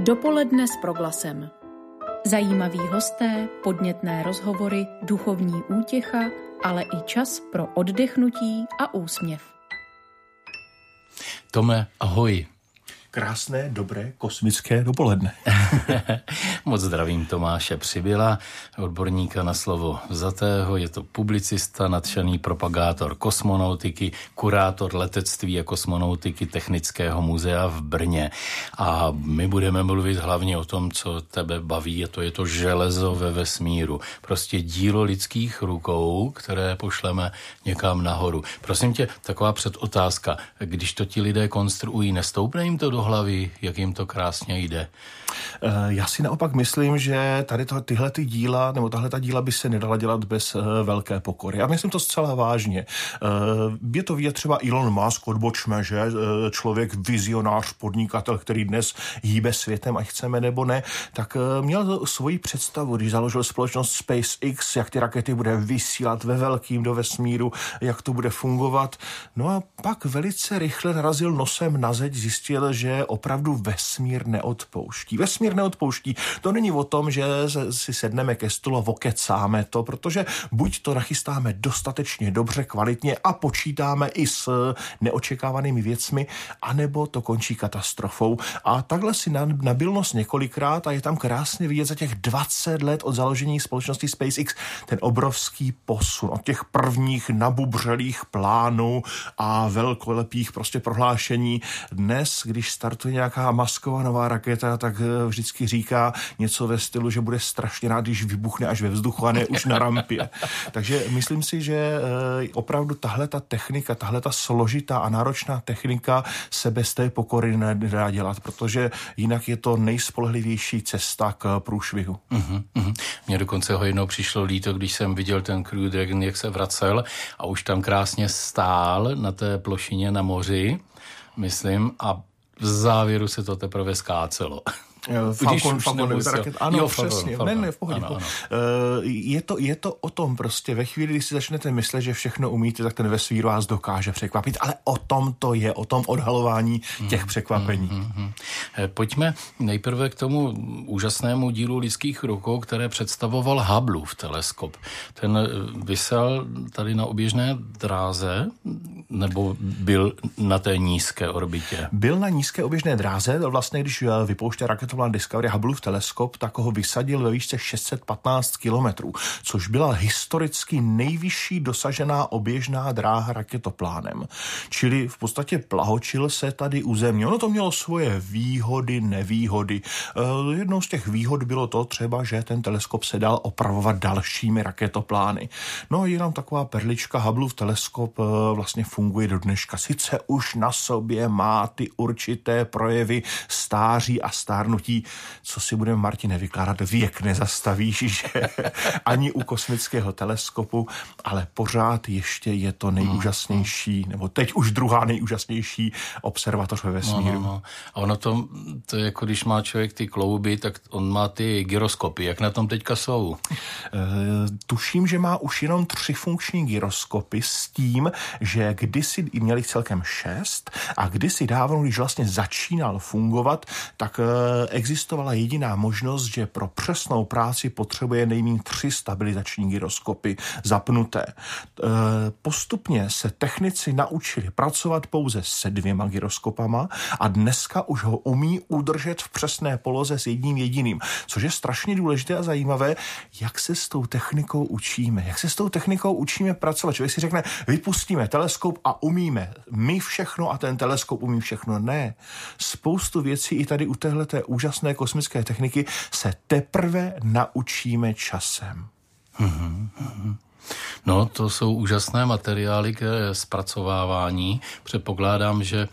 Dopoledne s proglasem. Zajímaví hosté, podnětné rozhovory, duchovní útěcha, ale i čas pro oddechnutí a úsměv. Tome, ahoj. Krásné, dobré, kosmické dopoledne. Moc zdravím Tomáše Přibyla, odborníka na slovo zatého. Je to publicista, nadšený propagátor kosmonautiky, kurátor letectví a kosmonautiky Technického muzea v Brně. A my budeme mluvit hlavně o tom, co tebe baví, a to je to železo ve vesmíru. Prostě dílo lidských rukou, které pošleme někam nahoru. Prosím tě, taková předotázka. Když to ti lidé konstruují, nestoupne jim to do hlavy, jak jim to krásně jde? Eh, já si naopak myslím, že tady to, tyhle ty díla, nebo tahle ta díla by se nedala dělat bez eh, velké pokory. Já myslím to zcela vážně. Eh, je to vidět třeba Elon Musk, odbočme, že člověk, vizionář, podnikatel, který dnes hýbe světem, ať chceme nebo ne, tak měl svoji představu, když založil společnost SpaceX, jak ty rakety bude vysílat ve velkým do vesmíru, jak to bude fungovat. No a pak velice rychle narazil nosem na zeď, zjistil, že opravdu vesmír neodpouští. Vesmír neodpouští. To není o tom, že si sedneme ke stolu a vokecáme to, protože buď to nachystáme dostatečně dobře, kvalitně a počítáme i s neočekávanými věcmi, anebo to končí katastrofou. A takhle si nabil nos několikrát a je tam krásně vidět za těch 20 let od založení společnosti SpaceX ten obrovský posun od těch prvních nabubřelých plánů a velkolepých prostě prohlášení. Dnes, když startuje nějaká masková nová raketa, tak vždycky říká něco ve stylu, že bude strašně rád, když vybuchne až ve vzduchu a ne už na rampě. Takže myslím si, že eh, opravdu tahle ta technika, tahle ta složitá a náročná technika se bez té pokory nedá dělat, protože jinak je to nejspolehlivější cesta k průšvihu. Uh-huh, uh-huh. Mně dokonce ho jednou přišlo líto, když jsem viděl ten Crew Dragon, jak se vracel a už tam krásně stál na té plošině na moři, myslím, a v závěru se to teprve skácelo. Falcon, Falcon raket, ano, jo, přesně, Falcon, ne, ne, v pohodě. Ano, ano. Uh, je, to, je to o tom prostě, ve chvíli, kdy si začnete myslet, že všechno umíte, tak ten vesmír vás dokáže překvapit, ale o tom to je, o tom odhalování těch překvapení. Hmm, hmm, hmm. Pojďme nejprve k tomu úžasnému dílu lidských rukou, které představoval Hubbleův teleskop. Ten eh, vysel tady na oběžné dráze, nebo byl na té nízké orbitě? Byl na nízké oběžné dráze, vlastně když vypouštěl raketu raketoplán Discovery Hubbleův teleskop, tak ho vysadil ve výšce 615 kilometrů, což byla historicky nejvyšší dosažená oběžná dráha raketoplánem. Čili v podstatě plahočil se tady u Země. Ono to mělo svoje výhody, nevýhody. E, jednou z těch výhod bylo to třeba, že ten teleskop se dal opravovat dalšími raketoplány. No jenom taková perlička Hubbleův teleskop e, vlastně funguje do dneška. Sice už na sobě má ty určité projevy stáří a stárnutí, rozhodnutí, co si budeme, Martine, vykládat, věk nezastavíš, že ani u kosmického teleskopu, ale pořád ještě je to nejúžasnější, nebo teď už druhá nejúžasnější observatoř ve vesmíru. No, no, no. A ono to, to je jako když má člověk ty klouby, tak on má ty gyroskopy. Jak na tom teďka jsou? E, tuším, že má už jenom tři funkční gyroskopy s tím, že kdysi měli celkem šest a kdysi dávno, když vlastně začínal fungovat, tak e, existovala jediná možnost, že pro přesnou práci potřebuje nejméně tři stabilizační gyroskopy zapnuté. E, postupně se technici naučili pracovat pouze se dvěma gyroskopama a dneska už ho umí udržet v přesné poloze s jedním jediným, což je strašně důležité a zajímavé, jak se s tou technikou učíme, jak se s tou technikou učíme pracovat. Člověk si řekne, vypustíme teleskop a umíme my všechno a ten teleskop umí všechno. Ne, spoustu věcí i tady u téhleté úžasné kosmické techniky se teprve naučíme časem. No, to jsou úžasné materiály k zpracovávání. Předpokládám, že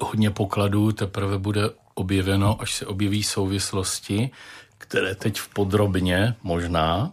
hodně pokladů teprve bude objeveno, až se objeví souvislosti, které teď v podrobně možná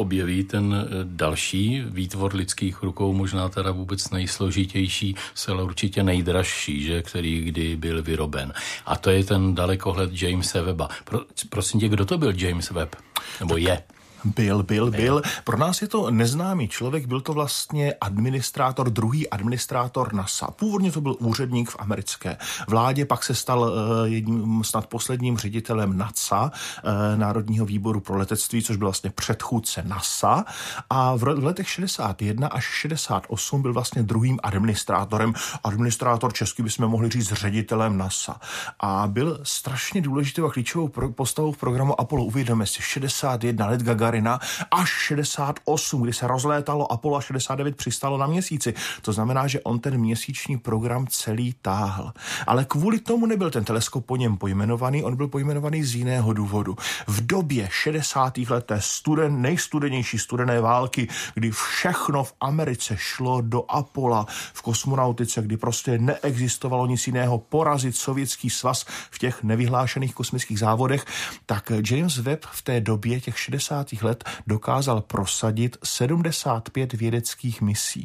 objeví ten eh, další výtvor lidských rukou, možná teda vůbec nejsložitější, se určitě nejdražší, že, který kdy byl vyroben. A to je ten dalekohled Jamesa Webba. Pro, prosím tě, kdo to byl James Webb? Nebo je? Byl, byl, byl. Pro nás je to neznámý člověk, byl to vlastně administrátor, druhý administrátor NASA. Původně to byl úředník v americké vládě, pak se stal eh, jedním snad posledním ředitelem NASA, eh, Národního výboru pro letectví, což byl vlastně předchůdce NASA. A v letech 61 až 68 byl vlastně druhým administrátorem. Administrátor český bychom mohli říct ředitelem NASA. A byl strašně důležitou a klíčovou postavou v programu Apollo. Uvědomíme si, 61 let Gagarina až 68, kdy se rozlétalo Apollo a 69 přistalo na měsíci. To znamená, že on ten měsíční program celý táhl. Ale kvůli tomu nebyl ten teleskop po něm pojmenovaný, on byl pojmenovaný z jiného důvodu. V době 60. let té studen, nejstudenější studené války, kdy všechno v Americe šlo do Apola v kosmonautice, kdy prostě neexistovalo nic jiného porazit sovětský svaz v těch nevyhlášených kosmických závodech, tak James Webb v té době těch 60. let dokázal prosadit 75 vědeckých misí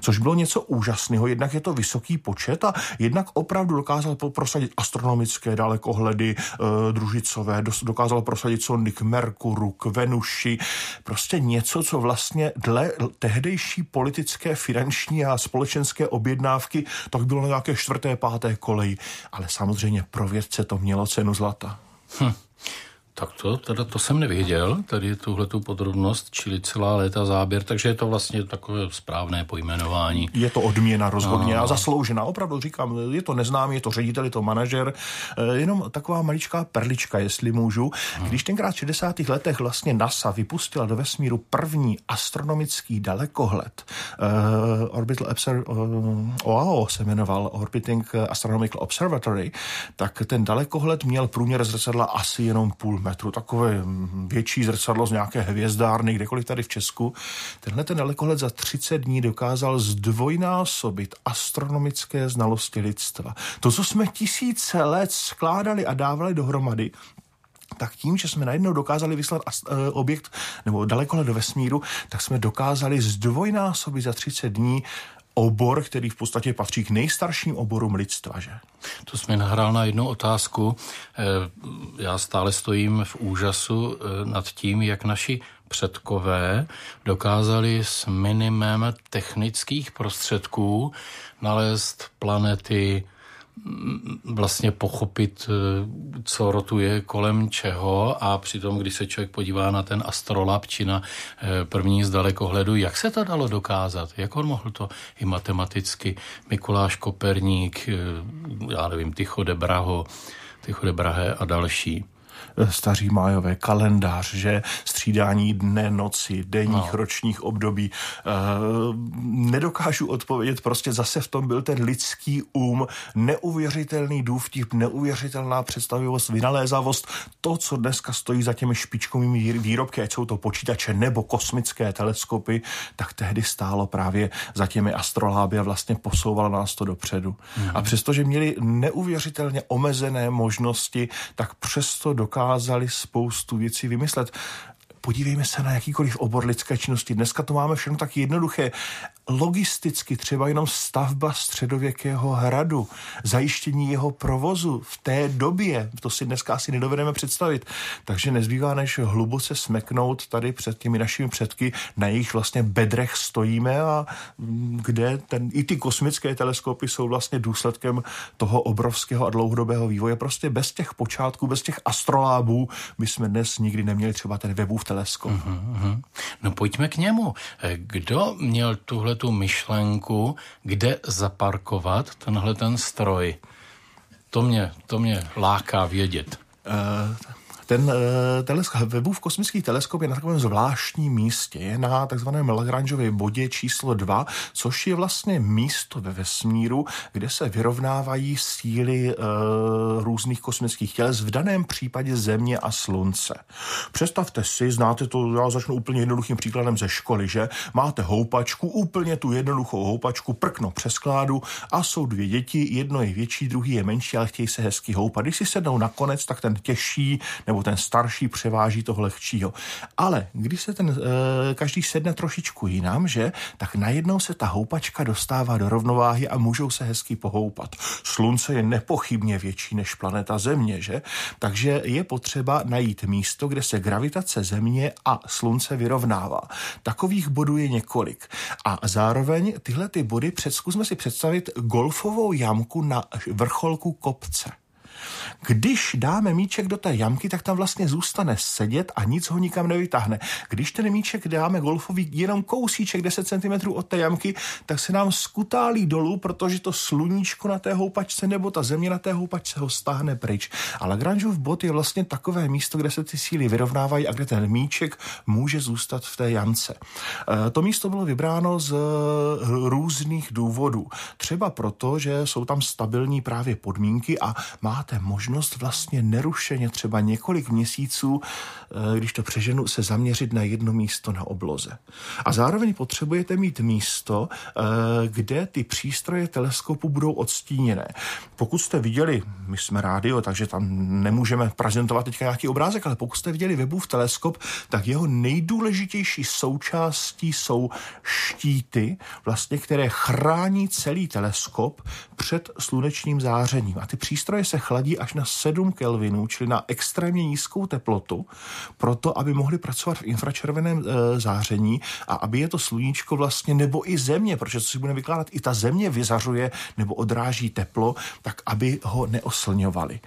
což bylo něco úžasného. Jednak je to vysoký počet a jednak opravdu dokázal prosadit astronomické dalekohledy e, družicové, dokázal prosadit sondy k Merkuru, k Venuši, prostě něco, co vlastně dle tehdejší politické, finanční a společenské objednávky, tak bylo na nějaké čtvrté, páté koleji. Ale samozřejmě pro vědce to mělo cenu zlata. Hm. Tak to, teda to jsem nevěděl, tady tuhle tu podrobnost, čili celá léta záběr, takže je to vlastně takové správné pojmenování. Je to odměna rozhodně a zasloužená, opravdu říkám, je to neznámý, je to ředitel, je to manažer, eh, jenom taková maličká perlička, jestli můžu. Když tenkrát v 60. letech vlastně NASA vypustila do vesmíru první astronomický dalekohled, uh, Orbital Observ- uh, OAO se jmenoval Orbiting Astronomical Observatory, tak ten dalekohled měl průměr zrcadla asi jenom půl metru, takové větší zrcadlo z nějaké hvězdárny, kdekoliv tady v Česku. Tenhle ten dalekohled za 30 dní dokázal zdvojnásobit astronomické znalosti lidstva. To, co jsme tisíce let skládali a dávali dohromady, tak tím, že jsme najednou dokázali vyslat eh, objekt nebo dalekohled do vesmíru, tak jsme dokázali zdvojnásobit za 30 dní obor, který v podstatě patří k nejstarším oborům lidstva, že? To jsme nahrál na jednu otázku. Eh, já stále stojím v úžasu eh, nad tím, jak naši předkové dokázali s minimem technických prostředků nalézt planety, vlastně pochopit, eh, co rotuje kolem čeho a přitom, když se člověk podívá na ten astrolab či na eh, první z dalekohledu, jak se to dalo dokázat? Jak on mohl to i matematicky? Mikuláš Koperník, eh, já nevím, Tycho de Braho, Tycho de Brahe a další staří májové kalendář, že střídání dne, noci, denních, no. ročních období. E, nedokážu odpovědět, prostě zase v tom byl ten lidský um, neuvěřitelný důvtip, neuvěřitelná představivost, vynalézavost, to, co dneska stojí za těmi špičkovými výrobky, ať jsou to počítače nebo kosmické teleskopy, tak tehdy stálo právě za těmi astroláby a vlastně posouvalo nás to dopředu. Mm. A přestože měli neuvěřitelně omezené možnosti, tak přesto dokázali dokázali spoustu věcí vymyslet. Podívejme se na jakýkoliv obor lidské činnosti. Dneska to máme všechno tak jednoduché logisticky třeba jenom stavba středověkého hradu, zajištění jeho provozu v té době, to si dneska asi nedovedeme představit. Takže nezbývá než hluboce smeknout tady před těmi našimi předky, na jejich vlastně bedrech stojíme a mm, kde ten, i ty kosmické teleskopy jsou vlastně důsledkem toho obrovského a dlouhodobého vývoje. Prostě bez těch počátků, bez těch astrolábů by jsme dnes nikdy neměli třeba ten Webův teleskop. Uh-huh. No pojďme k němu. Kdo měl tuhle tuhle tu myšlenku, kde zaparkovat tenhle ten stroj. To mě, to mě láká vědět. Uh, ten uh, teleskop, Webův kosmický teleskop je na takovém zvláštním místě, je na takzvaném Lagrangeově bodě číslo 2, což je vlastně místo ve vesmíru, kde se vyrovnávají síly uh, různých kosmických těles, v daném případě Země a Slunce. Představte si, znáte to, já začnu úplně jednoduchým příkladem ze školy, že máte houpačku, úplně tu jednoduchou houpačku, prkno přes kládu a jsou dvě děti, jedno je větší, druhý je menší, ale chtějí se hezky houpat. Když si sednou nakonec, tak ten těžší nebo ten starší převáží toho lehčího. Ale když se ten e, každý sedne trošičku jinam, že, tak najednou se ta houpačka dostává do rovnováhy a můžou se hezky pohoupat. Slunce je nepochybně větší než planeta Země, že? Takže je potřeba najít místo, kde se gravitace Země a Slunce vyrovnává. Takových bodů je několik. A zároveň tyhle ty body, před, zkusme si představit golfovou jamku na vrcholku kopce. Když dáme míček do té jamky, tak tam vlastně zůstane sedět a nic ho nikam nevytáhne. Když ten míček dáme golfový jenom kousíček 10 cm od té jamky, tak se nám skutálí dolů, protože to sluníčko na té houpačce nebo ta země na té houpačce ho stáhne pryč. A Lagrangeův bod je vlastně takové místo, kde se ty síly vyrovnávají a kde ten míček může zůstat v té jamce. E, to místo bylo vybráno z různých důvodů. Třeba proto, že jsou tam stabilní právě podmínky a máte možnost možnost vlastně nerušeně třeba několik měsíců, eh, když to přeženu, se zaměřit na jedno místo na obloze. A zároveň potřebujete mít místo, eh, kde ty přístroje teleskopu budou odstíněné. Pokud jste viděli, my jsme rádio, takže tam nemůžeme prezentovat teďka nějaký obrázek, ale pokud jste viděli webův teleskop, tak jeho nejdůležitější součástí jsou štíty, vlastně, které chrání celý teleskop před slunečním zářením. A ty přístroje se chladí až na na 7 Kelvinů, čili na extrémně nízkou teplotu, proto, aby mohli pracovat v infračerveném e, záření a aby je to sluníčko vlastně, nebo i země, protože co si budeme vykládat, i ta země vyzařuje nebo odráží teplo, tak aby ho neoslňovali.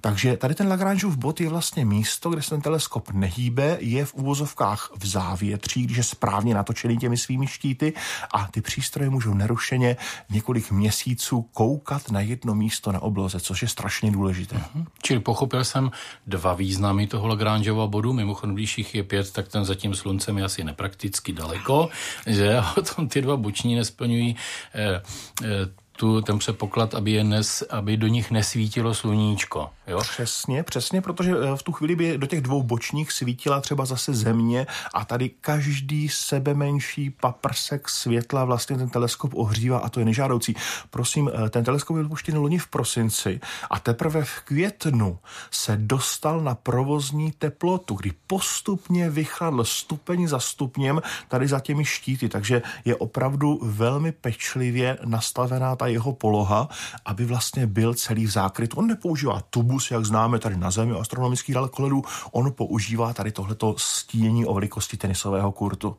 Takže tady ten Lagrangeův bod je vlastně místo, kde se ten teleskop nehýbe, je v úvozovkách v závětří, když je správně natočený těmi svými štíty a ty přístroje můžou nerušeně několik měsíců koukat na jedno místo na obloze, což je strašně důležité. Mm-hmm. Čili pochopil jsem dva významy toho Lagrangeova bodu, mimochodem, jich je pět, tak ten za tím sluncem je asi neprakticky daleko, že potom ty dva boční nesplňují eh, eh, tu, ten předpoklad, aby, je nes, aby do nich nesvítilo sluníčko. Jo? Přesně, přesně, protože eh, v tu chvíli by do těch dvou bočních svítila třeba zase země a tady každý sebe menší paprsek světla vlastně ten teleskop ohřívá a to je nežádoucí. Prosím, eh, ten teleskop byl puštěn loni v prosinci a teprve v květnu se dostal na provozní teplotu, kdy postupně vychladl stupeň za stupněm tady za těmi štíty, takže je opravdu velmi pečlivě nastavená ta jeho poloha, aby vlastně byl celý v zákrytu. On nepoužívá tubus, jak známe tady na Zemi astronomických dalekohledů, on používá tady tohleto stínění o velikosti tenisového kurtu.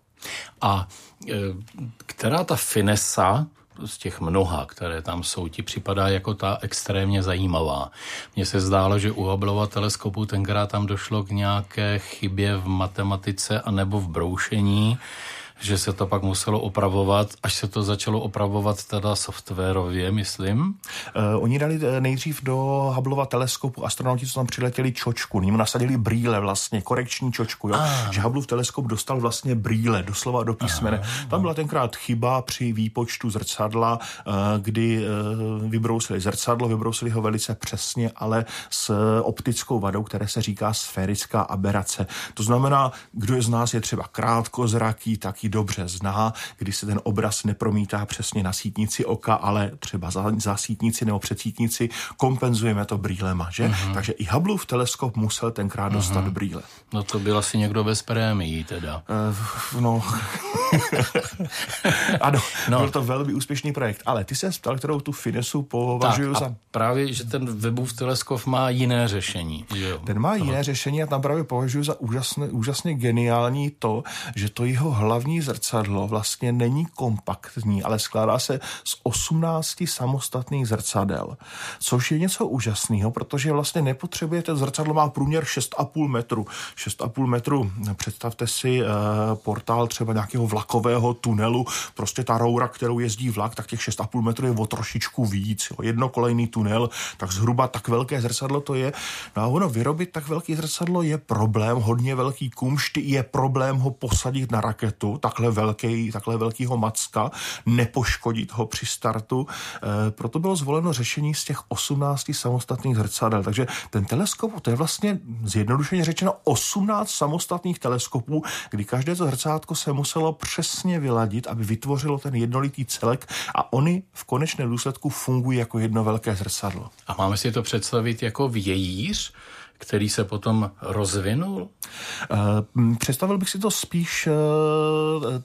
A e, která ta finesa z těch mnoha, které tam jsou, ti připadá jako ta extrémně zajímavá. Mně se zdálo, že u Hubbleova teleskopu tenkrát tam došlo k nějaké chybě v matematice a nebo v broušení, že se to pak muselo opravovat, až se to začalo opravovat teda softwarově, myslím. Uh, oni dali eh, nejdřív do Hubbleova teleskopu astronauti, co tam přiletěli čočku, ním nasadili brýle vlastně, korekční čočku, jo? Ah. že Hubbleův teleskop dostal vlastně brýle, doslova do písmene. Ah. Tam byla tenkrát chyba při výpočtu zrcadla, uh, kdy uh, vybrousili zrcadlo, vybrousili ho velice přesně, ale s optickou vadou, které se říká sférická aberace. To znamená, kdo je z nás je třeba krátkozraký, tak ji dobře zná, kdy se ten obraz nepromítá přesně na sítnici oka, ale třeba za, za sítnici nebo před sítnici kompenzujeme to brýlema, že? Uh-huh. Takže i Hubbleův teleskop musel tenkrát uh-huh. dostat brýle. No to byl asi někdo bez prémií teda. Uh, no, ano, no. byl to velmi úspěšný projekt, ale ty se ptal, kterou tu finesu považuji za... právě, že ten webův teleskop má jiné řešení. Jo? Ten má jiné řešení a tam právě považuji za úžasně, úžasně geniální to, že to jeho hlavní zrcadlo vlastně není kompaktní, ale skládá se z 18 samostatných zrcadel, což je něco úžasného, protože vlastně nepotřebujete, zrcadlo má průměr 6,5 metru. 6,5 metru, představte si uh, portál třeba nějakého vlakového tunelu, prostě ta roura, kterou jezdí vlak, tak těch 6,5 metru je o trošičku víc. Jo. Jednokolejný tunel, tak zhruba tak velké zrcadlo to je. No a ono vyrobit tak velké zrcadlo je problém, hodně velký kumšty, je problém ho posadit na raketu, takhle, velký, takhle velkýho macka, nepoškodit ho při startu. E, proto bylo zvoleno řešení z těch 18 samostatných zrcadel. Takže ten teleskop, to je vlastně zjednodušeně řečeno 18 samostatných teleskopů, kdy každé to zrcátko se muselo přesně vyladit, aby vytvořilo ten jednolitý celek a oni v konečném důsledku fungují jako jedno velké zrcadlo. A máme si to představit jako vějíř, který se potom rozvinul? Uh, představil bych si to spíš uh,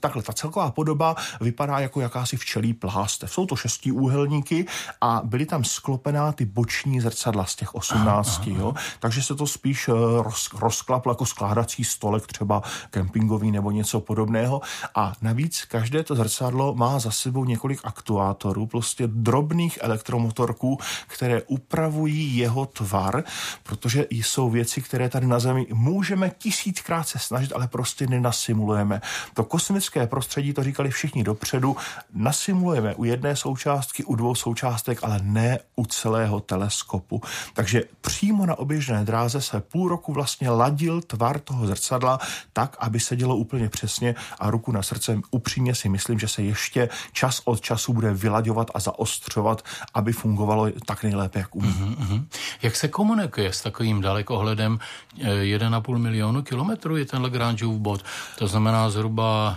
takhle. Ta celková podoba vypadá jako jakási včelí plástev. Jsou to šestiúhelníky a byly tam sklopená ty boční zrcadla z těch osmnácti. Takže se to spíš uh, roz, rozklaplo jako skládací stolek, třeba kempingový nebo něco podobného. A navíc každé to zrcadlo má za sebou několik aktuátorů, prostě drobných elektromotorků, které upravují jeho tvar, protože jsou věci, které tady na Zemi můžeme tisíckrát se snažit, ale prostě nenasimulujeme. To kosmické prostředí, to říkali všichni dopředu, nasimulujeme u jedné součástky, u dvou součástek, ale ne u celého teleskopu. Takže přímo na oběžné dráze se půl roku vlastně ladil tvar toho zrcadla tak, aby se dělo úplně přesně a ruku na srdce upřímně si myslím, že se ještě čas od času bude vylaďovat a zaostřovat, aby fungovalo tak nejlépe, jak umí. Uh-huh, Jak se komunikuje s takovým dalekohledem 1,5 eh, milionu kilometrů je ten Lagrangeův bod. To znamená zhruba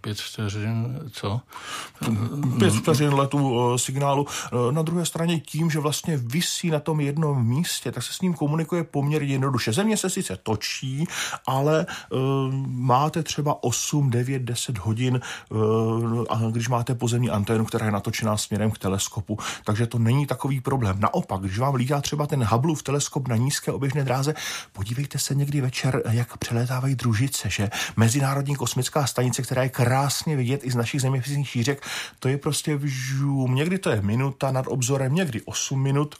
pět vteřin, co? Pět vteřin letu eh, signálu. Eh, na druhé straně tím, že vlastně vysí na tom jednom místě, tak se s ním komunikuje poměrně jednoduše. Země se sice točí, ale uh, máte třeba 8, 9, 10 hodin, když máte pozemní anténu, která je natočená směrem k teleskopu. Takže to není takový problém. Naopak, když vám lítá třeba ten Hubbleův teleskop na nízké oběžné dráze, podívejte se někdy večer, jak přelétávají družice, že Mezinárodní kosmická stanice, která je krásně vidět i z našich zeměpisných šířek, to je prostě vžum. Někdy to je minuta nad obzorem, někdy 8 minut,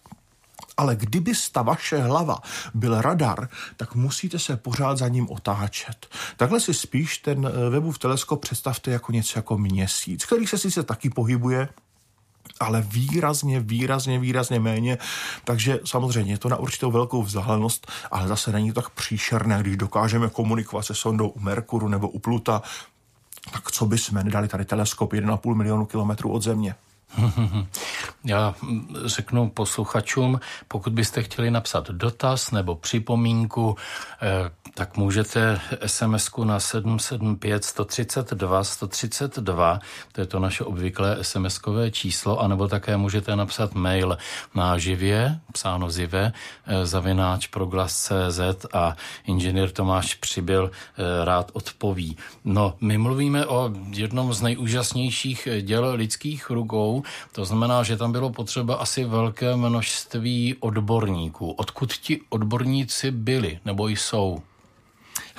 ale kdyby ta vaše hlava byl radar, tak musíte se pořád za ním otáčet. Takhle si spíš ten eh, webův teleskop představte jako něco jako měsíc, který se sice taky pohybuje, ale výrazně, výrazně, výrazně méně. Takže samozřejmě je to na určitou velkou vzdálenost, ale zase není to tak příšerné, když dokážeme komunikovat se sondou u Merkuru nebo u Pluta, tak co by jsme nedali tady teleskop 1,5 milionu kilometrů od Země. Já řeknu posluchačům, pokud byste chtěli napsat dotaz nebo připomínku, eh, tak můžete sms na 775 132 132, to je to naše obvyklé SMS-kové číslo, anebo také můžete napsat mail na živě, psáno zive, eh, zavináč proglas.cz a inženýr Tomáš Přibyl eh, rád odpoví. No, my mluvíme o jednom z nejúžasnějších děl lidských rukou, to znamená, že tam bylo potřeba asi velké množství odborníků. Odkud ti odborníci byli nebo jsou?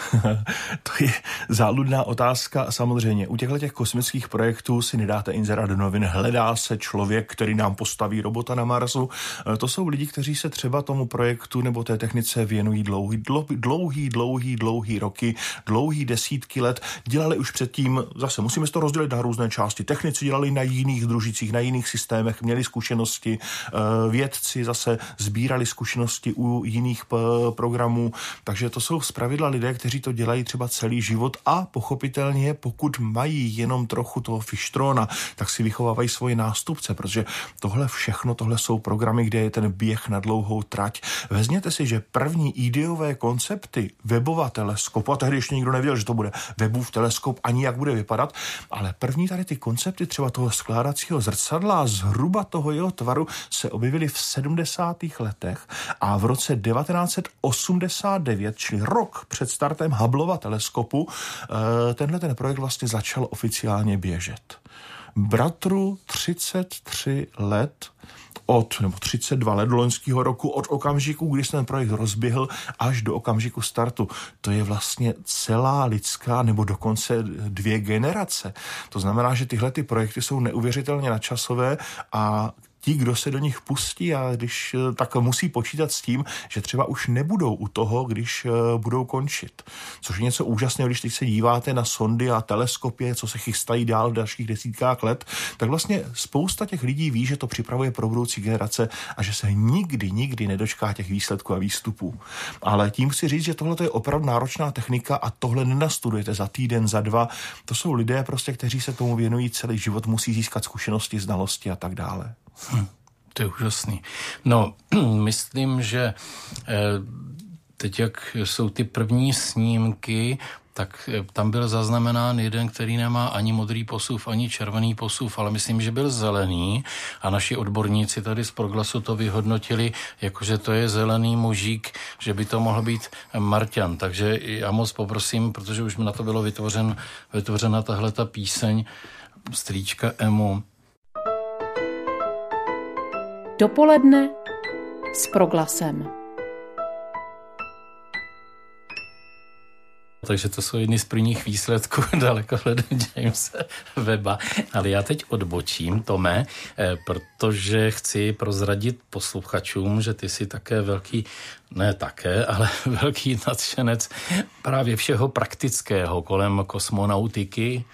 to je záludná otázka. Samozřejmě, u těchto těch kosmických projektů si nedáte inzerát do novin, hledá se člověk, který nám postaví robota na Marsu. E, to jsou lidi, kteří se třeba tomu projektu nebo té technice věnují dlouhý, dlouhý, dlouhý, dlouhý roky, dlouhý desítky let. Dělali už předtím, zase musíme to rozdělit na různé části. Technici dělali na jiných družicích, na jiných systémech, měli zkušenosti, e, vědci zase sbírali zkušenosti u jiných programů, takže to jsou zpravidla lidé, kteří to dělají třeba celý život a pochopitelně, pokud mají jenom trochu toho fištrona, tak si vychovávají svoje nástupce, protože tohle všechno, tohle jsou programy, kde je ten běh na dlouhou trať. Vezměte si, že první ideové koncepty webova teleskopu, a tehdy ještě nikdo nevěděl, že to bude webův teleskop, ani jak bude vypadat, ale první tady ty koncepty třeba toho skládacího zrcadla, zhruba toho jeho tvaru, se objevily v 70. letech a v roce 1989, čili rok před startem startem Hubbleova teleskopu eh, tenhle ten projekt vlastně začal oficiálně běžet. Bratru 33 let od, nebo 32 let do loňského roku, od okamžiku, kdy se ten projekt rozběhl, až do okamžiku startu. To je vlastně celá lidská, nebo dokonce dvě generace. To znamená, že tyhle ty projekty jsou neuvěřitelně načasové a ti, kdo se do nich pustí a když eh, tak musí počítat s tím, že třeba už nebudou u toho, když eh, budou končit. Což je něco úžasného, když teď se díváte na sondy a teleskopy, co se chystají dál v dalších desítkách let, tak vlastně spousta těch lidí ví, že to připravuje pro budoucí generace a že se nikdy, nikdy nedočká těch výsledků a výstupů. Ale tím chci říct, že tohle je opravdu náročná technika a tohle nenastudujete za týden, za dva. To jsou lidé prostě, kteří se tomu věnují celý život, musí získat zkušenosti, znalosti a tak dále. Hm, to je úžasný. No, myslím, že eh, teď, jak jsou ty první snímky, tak eh, tam byl zaznamenán jeden, který nemá ani modrý posuv, ani červený posuv, ale myslím, že byl zelený a naši odborníci tady z Proglasu to vyhodnotili, jakože to je zelený mužík, že by to mohl být Marťan. Takže já moc poprosím, protože už na to bylo vytvořen, vytvořena tahle ta píseň strýčka Emu. Dopoledne s proglasem. Takže to jsou jedny z prvních výsledků dalekohledu Jamesa Weba. Ale já teď odbočím, Tome, eh, protože chci prozradit posluchačům, že ty jsi také velký, ne také, ale velký nadšenec právě všeho praktického kolem kosmonautiky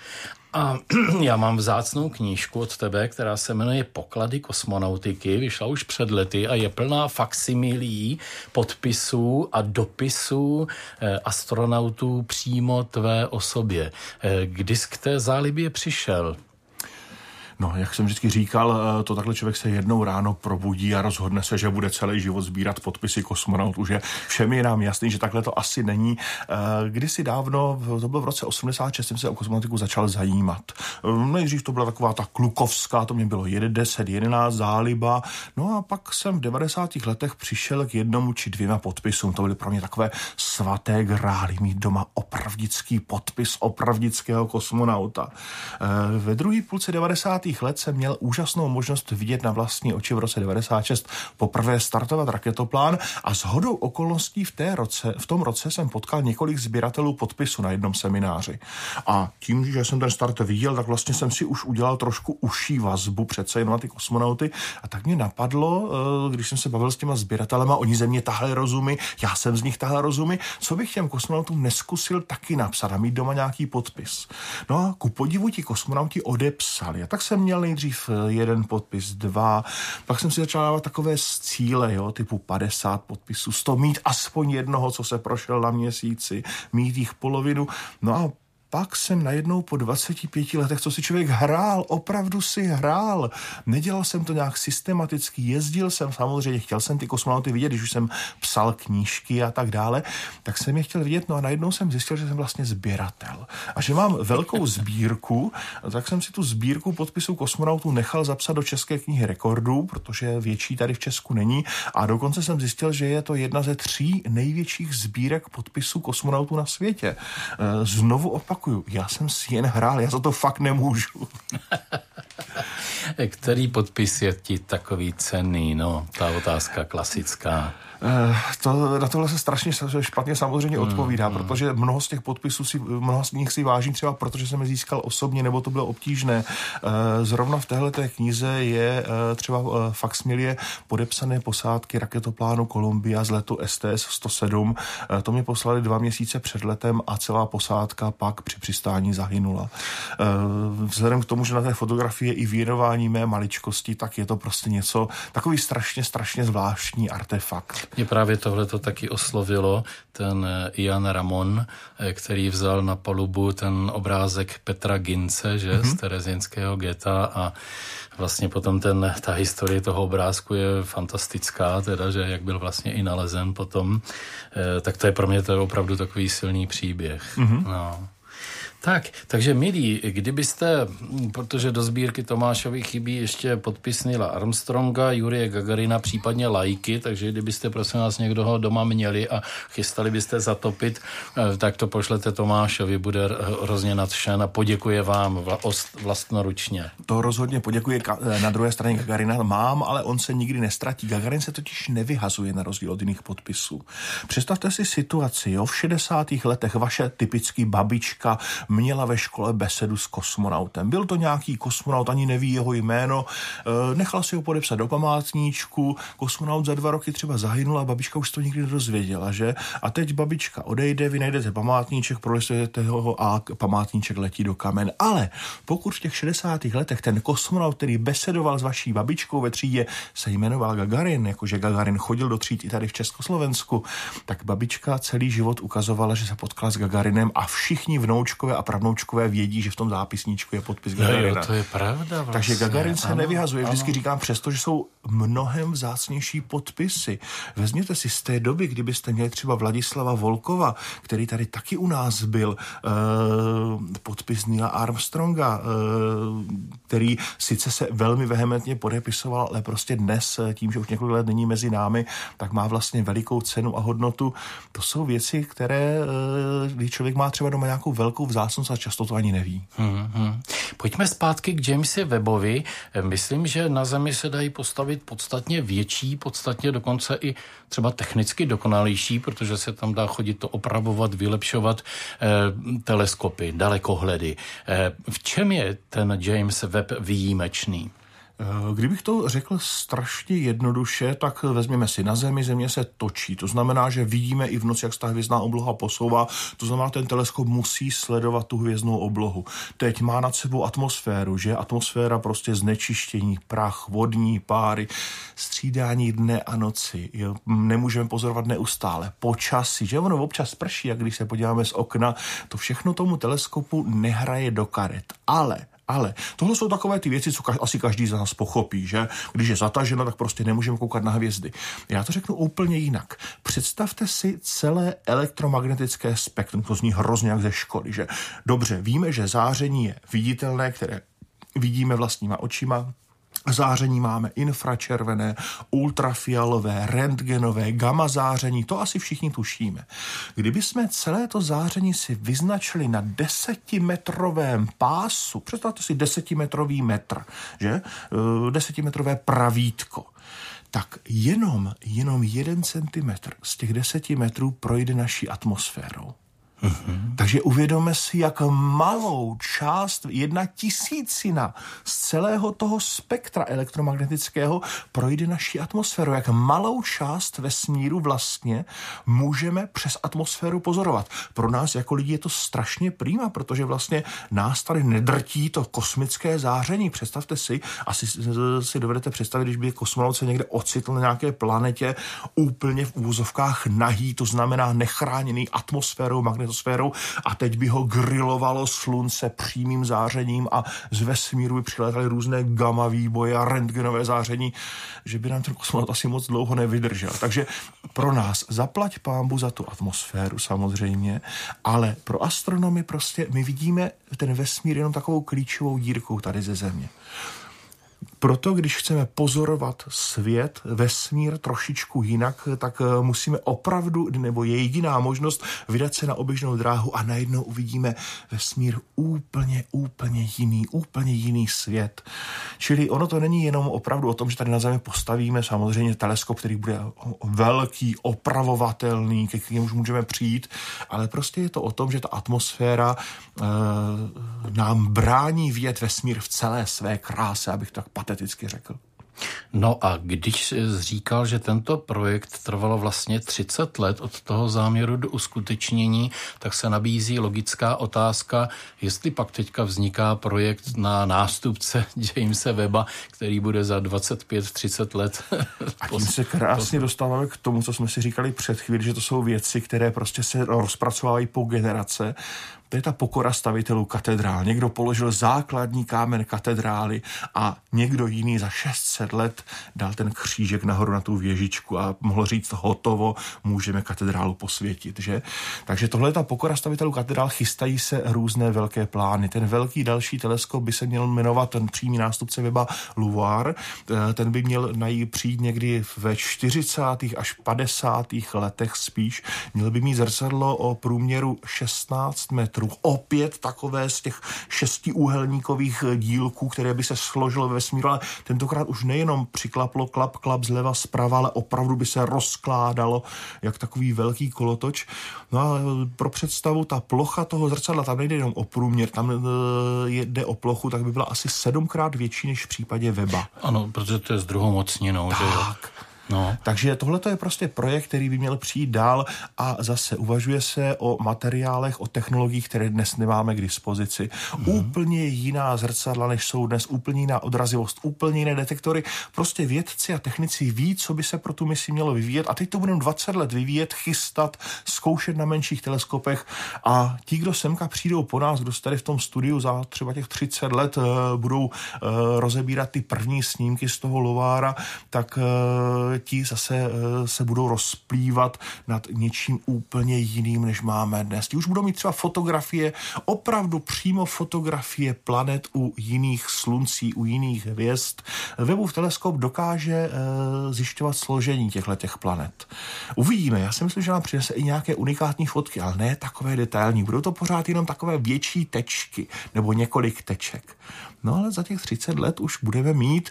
a já mám vzácnou knížku od tebe, která se jmenuje Poklady kosmonautiky, vyšla už před lety a je plná faksimilí, podpisů a dopisů eh, astronautů přímo tvé osobě. Eh, kdy k té zálibě přišel? No, jak jsem vždycky říkal, eh, to takhle člověk se jednou ráno probudí a rozhodne se, že bude celý život sbírat podpisy kosmonautů, že všem je nám jasný, že takhle to asi není. Eh, kdysi dávno, to bylo v roce 86, jsem se o kosmonautiku začal zajímat. Eh, nejdřív to byla taková ta klukovská, to mě bylo 10, 11, záliba. No a pak jsem v 90. letech přišel k jednomu či dvěma podpisům. To byly pro mě takové svaté grály, mít doma opravdický podpis opravdického kosmonauta. Ve druhé půlce 90 let jsem měl úžasnou možnost vidět na vlastní oči v roce 96 poprvé startovat raketoplán a s hodou okolností v, té roce, v tom roce jsem potkal několik sběratelů podpisu na jednom semináři. A tím, že jsem ten start viděl, tak vlastně jsem si už udělal trošku uší vazbu přece jenom na ty kosmonauty a tak mě napadlo, eh, když jsem se bavil s těma sběratelema, oni ze mě tahle rozumy, já jsem z nich tahle rozumy, co bych těm kosmonautům neskusil taky napsat a mít doma nějaký podpis. No a ku podivu ti kosmonauti odepsali. A tak jsem měl nejdřív eh, jeden podpis, dva, pak jsem si začal dávat takové cíle, jo, typu 50 podpisů, 100, mít aspoň jednoho, co se prošel na měsíci, mít jich polovinu. No a pak jsem najednou po 25 letech, co si člověk hrál, opravdu si hrál. Nedělal jsem to nějak systematicky, jezdil jsem samozřejmě, chtěl jsem ty kosmonauty vidět, když už jsem psal knížky a tak dále, tak jsem je chtěl vidět, no a najednou jsem zjistil, že jsem vlastně sběratel. A že mám velkou sbírku, tak jsem si tu sbírku podpisů kosmonautů nechal zapsat do České knihy rekordů, protože větší tady v Česku není. A dokonce jsem zjistil, že je to jedna ze tří největších sbírek podpisů kosmonautů na světě. E, znovu opak opakuju, já jsem si jen hrál, já za to fakt nemůžu. Který podpis je ti takový cenný, no, ta otázka klasická. Eh, to, na tohle se strašně špatně samozřejmě mm, odpovídá, mm. protože mnoho z těch podpisů si, mnoho z nich si vážím třeba protože jsem je získal osobně, nebo to bylo obtížné. Eh, zrovna v téhle té knize je eh, třeba faxmilie podepsané posádky raketoplánu Columbia z letu STS-107. To mě poslali dva měsíce před letem a celá posádka pak při přistání zahynula. Vzhledem k tomu, že na té fotografii je i věnování mé maličkosti, tak je to prostě něco, takový strašně, strašně zvláštní artefakt. Mě právě tohle to taky oslovilo, ten eh, Ian Ramon, eh, který vzal na palubu ten obrázek Petra Gince, že, mm-hmm. z Terezinského geta a vlastně potom ten, ta historie toho obrázku je fantastická, teda, že jak byl vlastně i nalezen potom, eh, tak to je pro mě to je opravdu takový silný příběh. Mm-hmm. No. Tak, takže milí, kdybyste, protože do sbírky Tomášovi chybí ještě podpis Nila Armstronga, Jurie Gagarina, případně lajky, takže kdybyste prosím vás někdo ho doma měli a chystali byste zatopit, eh, tak to pošlete Tomášovi, bude hrozně nadšen a poděkuje vám vlastnoručně. To rozhodně poděkuje eh, na druhé straně Gagarina. Mám, ale on se nikdy nestratí. Gagarin se totiž nevyhazuje na rozdíl od jiných podpisů. Představte si situaci, jo, v 60. letech vaše typický babička měla ve škole besedu s kosmonautem. Byl to nějaký kosmonaut, ani neví jeho jméno, eh, nechal si ho podepsat do památníčku, kosmonaut za dva roky třeba zahynul a babička už to nikdy nedozvěděla, že? A teď babička odejde, vy najdete památníček, prolistujete ho a památníček letí do kamen. Ale pokud v těch 60. letech ten kosmonaut, který besedoval s vaší babičkou ve třídě, se jmenoval Gagarin, jakože Gagarin chodil do tříd i tady v Československu, tak babička celý život ukazovala, že se potkala s Gagarinem a všichni vnoučkové pravnoučkové vědí, že v tom zápisníčku je podpis Gagarina. Jo, to je pravda. Vlastně. Takže Gagarin se ano, nevyhazuje. Vždycky ano. říkám přesto, že jsou mnohem vzácnější podpisy. Vezměte si z té doby, kdybyste měli třeba Vladislava Volkova, který tady taky u nás byl, eh, podpis Nila Armstronga, eh, který sice se velmi vehementně podepisoval, ale prostě dnes, eh, tím, že už několik let není mezi námi, tak má vlastně velikou cenu a hodnotu. To jsou věci, které, když člověk má třeba doma nějakou velkou vzácnost a často to ani neví. Hmm, hmm. Pojďme zpátky k Jamesi Webovi. Myslím, že na Zemi se dají postavit podstatně větší, podstatně dokonce i třeba technicky dokonalejší, protože se tam dá chodit to opravovat, vylepšovat eh, teleskopy, dalekohledy. Eh, v čem je ten James Webb výjimečný? Eh, kdybych to řekl strašně jednoduše, tak vezměme si na Zemi, Země se točí. To znamená, že vidíme i v noci, jak se ta hvězdná obloha posouvá. To znamená, ten teleskop musí sledovat tu hvězdnou oblohu. Teď má nad sebou atmosféru, že atmosféra prostě znečištění, prach, vodní páry, střídání dne a noci. Nemůžeme pozorovat neustále. Počasí, že ono občas prší, jak když se podíváme z okna, to všechno tomu teleskopu nehraje do karet. Ale ale tohle jsou takové ty věci, co asi každý z nás pochopí, že když je zataženo, tak prostě nemůžeme koukat na hvězdy. Já to řeknu úplně jinak. Představte si celé elektromagnetické spektrum, to zní hrozně jak ze školy, že dobře, víme, že záření je viditelné, které vidíme vlastníma očima, Záření máme infračervené, ultrafialové, rentgenové, gamma záření, to asi všichni tušíme. Kdyby jsme celé to záření si vyznačili na desetimetrovém pásu, představte si desetimetrový metr, že? Eh, desetimetrové pravítko, tak jenom, jenom jeden centimetr z těch deseti metrů projde naší atmosférou. Mm-hmm. Takže uvědomme si, jak malou část, jedna tisícina z celého toho spektra elektromagnetického projde naší atmosféru. Jak malou část vesmíru vlastně můžeme přes atmosféru pozorovat. Pro nás jako lidi je to strašně prýma, protože vlastně nás tady nedrtí to kosmické záření. Představte si, asi si dovedete představit, když by kosmonaut se někde ocitl na nějaké planetě úplně v úzovkách nahý, to znamená nechráněný atmosférou, magnetosférou atmosférou a teď by ho grilovalo slunce přímým zářením a z vesmíru by přilétaly různé gamma výboje a rentgenové záření, že by nám ten kosmonaut asi moc dlouho nevydržel. Takže pro nás zaplať pámbu za tu atmosféru samozřejmě, ale pro astronomy prostě my vidíme ten vesmír jenom takovou klíčovou dírkou tady ze Země. Proto, když chceme pozorovat svět, vesmír trošičku jinak, tak eh, musíme opravdu, nebo je jediná možnost vydat se na oběžnou dráhu a najednou uvidíme vesmír úplně, úplně jiný, úplně jiný svět. Čili ono to není jenom opravdu o tom, že tady na Zemi postavíme samozřejmě teleskop, který bude velký, opravovatelný, ke kterému už můžeme přijít, ale prostě je to o tom, že ta atmosféra e, nám brání vidět vesmír v celé své kráse, abych tak pateticky řekl. No a když říkal, že tento projekt trvalo vlastně 30 let od toho záměru do uskutečnění, tak se nabízí logická otázka, jestli pak teďka vzniká projekt na nástupce Jamesa Weba, který bude za 25-30 let. A tím se krásně dostáváme k tomu, co jsme si říkali před chvíli, že to jsou věci, které prostě se rozpracovávají po generace. To je ta pokora stavitelů katedrál. Někdo položil základní kámen katedrály a někdo jiný za 600 let dal ten křížek nahoru na tu věžičku a mohl říct hotovo, můžeme katedrálu posvětit, že? Takže tohle je ta pokora stavitelů katedrál, chystají se různé velké plány. Ten velký další teleskop by se měl jmenovat ten přímý nástupce weba Luvar. Eh, ten by měl najít přijít někdy ve 40. až 50. letech spíš. Měl by mít zrcadlo o průměru 16 metrů metrů. Opět takové z těch šesti úhelníkových dílků, které by se složilo ve vesmíru, ale tentokrát už nejenom přiklaplo klap, klap zleva, zprava, ale opravdu by se rozkládalo jak takový velký kolotoč. No a pro představu, ta plocha toho zrcadla, tam nejde jenom o průměr, tam e, jde o plochu, tak by byla asi sedmkrát větší než v případě weba. Ano, protože to je s druhou mocninou. Tak. Že jo? No. Takže tohle je prostě projekt, který by měl přijít dál a zase uvažuje se o materiálech, o technologiích, které dnes nemáme k dispozici. Mm. Úplně jiná zrcadla, než jsou dnes, úplně jiná odrazivost, úplně jiné detektory. Prostě vědci a technici ví, co by se pro tu misi mělo vyvíjet a teď to budeme 20 let vyvíjet, chystat, zkoušet na menších teleskopech a ti, kdo semka přijdou po nás, kdo tady v tom studiu za třeba těch 30 let uh, budou uh, rozebírat ty první snímky z toho lovára, tak uh, ti zase uh, se budou rozplývat nad něčím úplně jiným, než máme dnes. Ti už budou mít třeba fotografie, opravdu přímo fotografie planet u jiných sluncí, u jiných hvězd. Webův teleskop dokáže uh, zjišťovat složení těchto těch planet. Uvidíme, já si myslím, že nám přinese i nějaké unikátní fotky, ale ne takové detailní. Budou to pořád jenom takové větší tečky nebo několik teček. No ale za těch 30 let už budeme mít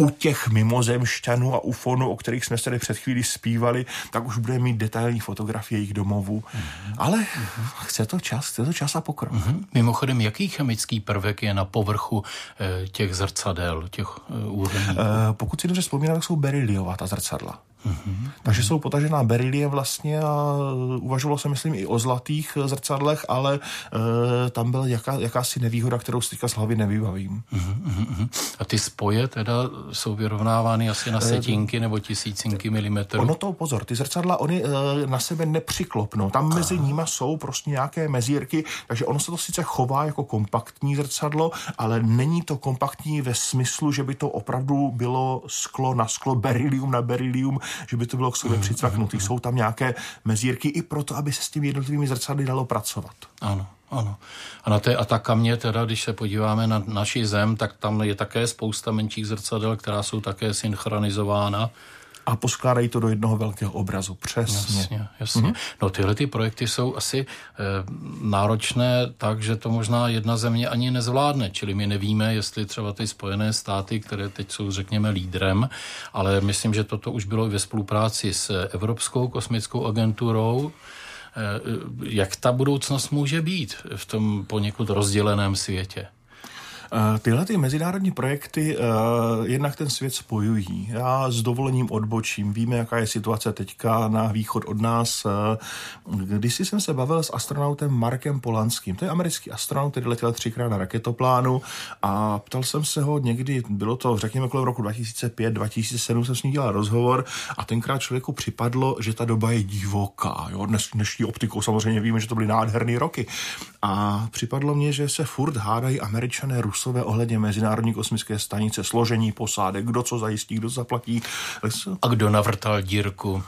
u těch mimozemšťanů a ufonů, o kterých jsme tady před chvílí zpívali, tak už bude mít detailní fotografie jejich domovů. Mm-hmm. Ale mm-hmm. chce to čas, chce to čas a pokrok. Mm-hmm. Mimochodem, jaký chemický prvek je na povrchu e, těch zrcadel, těch e, úrovní? E, pokud si dobře vzpomínám, tak jsou beryliová ta zrcadla. Mm-hmm. Takže jsou potažená berilie vlastně a uvažovalo se, myslím, i o zlatých zrcadlech, ale e, tam byla jaká, jakási nevýhoda, kterou si teďka z hlavy nevybavím. Mm-hmm. A ty spoje teda jsou vyrovnávány asi na eh, setinky nebo tisícinky milimetrů? Ono to, pozor, ty zrcadla, oni e, na sebe nepřiklopnou. Tam mezi Aha. nimi jsou prostě nějaké mezírky, takže ono se to sice chová jako kompaktní zrcadlo, ale není to kompaktní ve smyslu, že by to opravdu bylo sklo na sklo, berilium na berilium, že by to bylo k sobě mm, přicvaknutý. Mm, Jsou tam nějaké mezírky i proto, aby se s těmi jednotlivými zrcadly dalo pracovat. Ano. Ano. A na té Atakamě, teda, když se podíváme na naši zem, tak tam je také spousta menších zrcadel, která jsou také synchronizována a poskládají to do jednoho velkého obrazu. Přesně. Jasně, jasně. Mm-hmm. No tyhle ty projekty jsou asi e, náročné tak, že to možná jedna země ani nezvládne, čili my nevíme, jestli třeba ty Spojené státy, které teď jsou, řekněme, lídrem, ale myslím, že toto už bylo ve spolupráci s Evropskou kosmickou agenturou, eh, jak ta budoucnost může být v tom poněkud rozděleném světě? Eh, tyhle ty mezinárodní projekty uh, jednak ten svět spojují. Já s dovolením odbočím. Víme, jaká je situace teďka na východ od nás. Uh, když jsem se bavil s astronautem Markem Polanským, to je americký astronaut, který letěl třikrát na raketoplánu a ptal jsem se ho někdy, bylo to řekněme kolem roku 2005, 2007 jsem s ním dělal rozhovor a tenkrát člověku připadlo, že ta doba je divoká. Jo? Dnes, dnešní optikou samozřejmě víme, že to byly nádherné roky. A připadlo mně, že se furt hádají američané, Rus Rusové ohledně Mezinárodní kosmické stanice, složení posádek, kdo co zajistí, kdo zaplatí. A kdo navrtal dírku.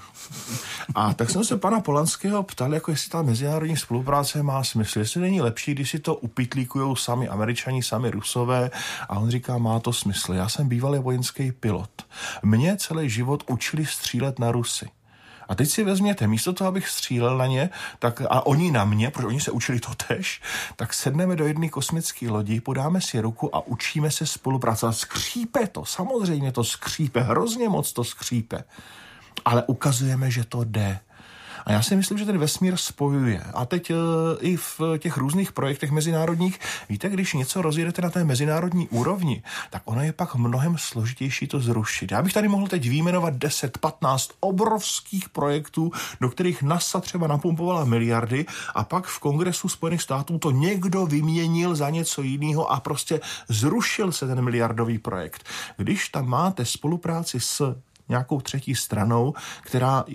A tak jsem se pana Polanského ptal, jako jestli ta mezinárodní spolupráce má smysl, jestli není lepší, když si to upitlíkují sami američani, sami rusové a on říká, má to smysl. Já jsem bývalý vojenský pilot. Mě celý život učili střílet na Rusy. A teď si vezměte, místo toho, abych střílel na ně, tak a oni na mě, protože oni se učili to tež, tak sedneme do jedné kosmické lodi, podáme si ruku a učíme se spolupracovat. Skřípe to, samozřejmě to skřípe, hrozně moc to skřípe. Ale ukazujeme, že to jde. A já si myslím, že ten vesmír spojuje. A teď uh, i v těch různých projektech mezinárodních, víte, když něco rozjedete na té mezinárodní úrovni, tak ono je pak mnohem složitější to zrušit. Já bych tady mohl teď výjmenovat 10, 15 obrovských projektů, do kterých NASA třeba napumpovala miliardy a pak v Kongresu Spojených států to někdo vyměnil za něco jiného a prostě zrušil se ten miliardový projekt. Když tam máte spolupráci s nějakou třetí stranou, která e,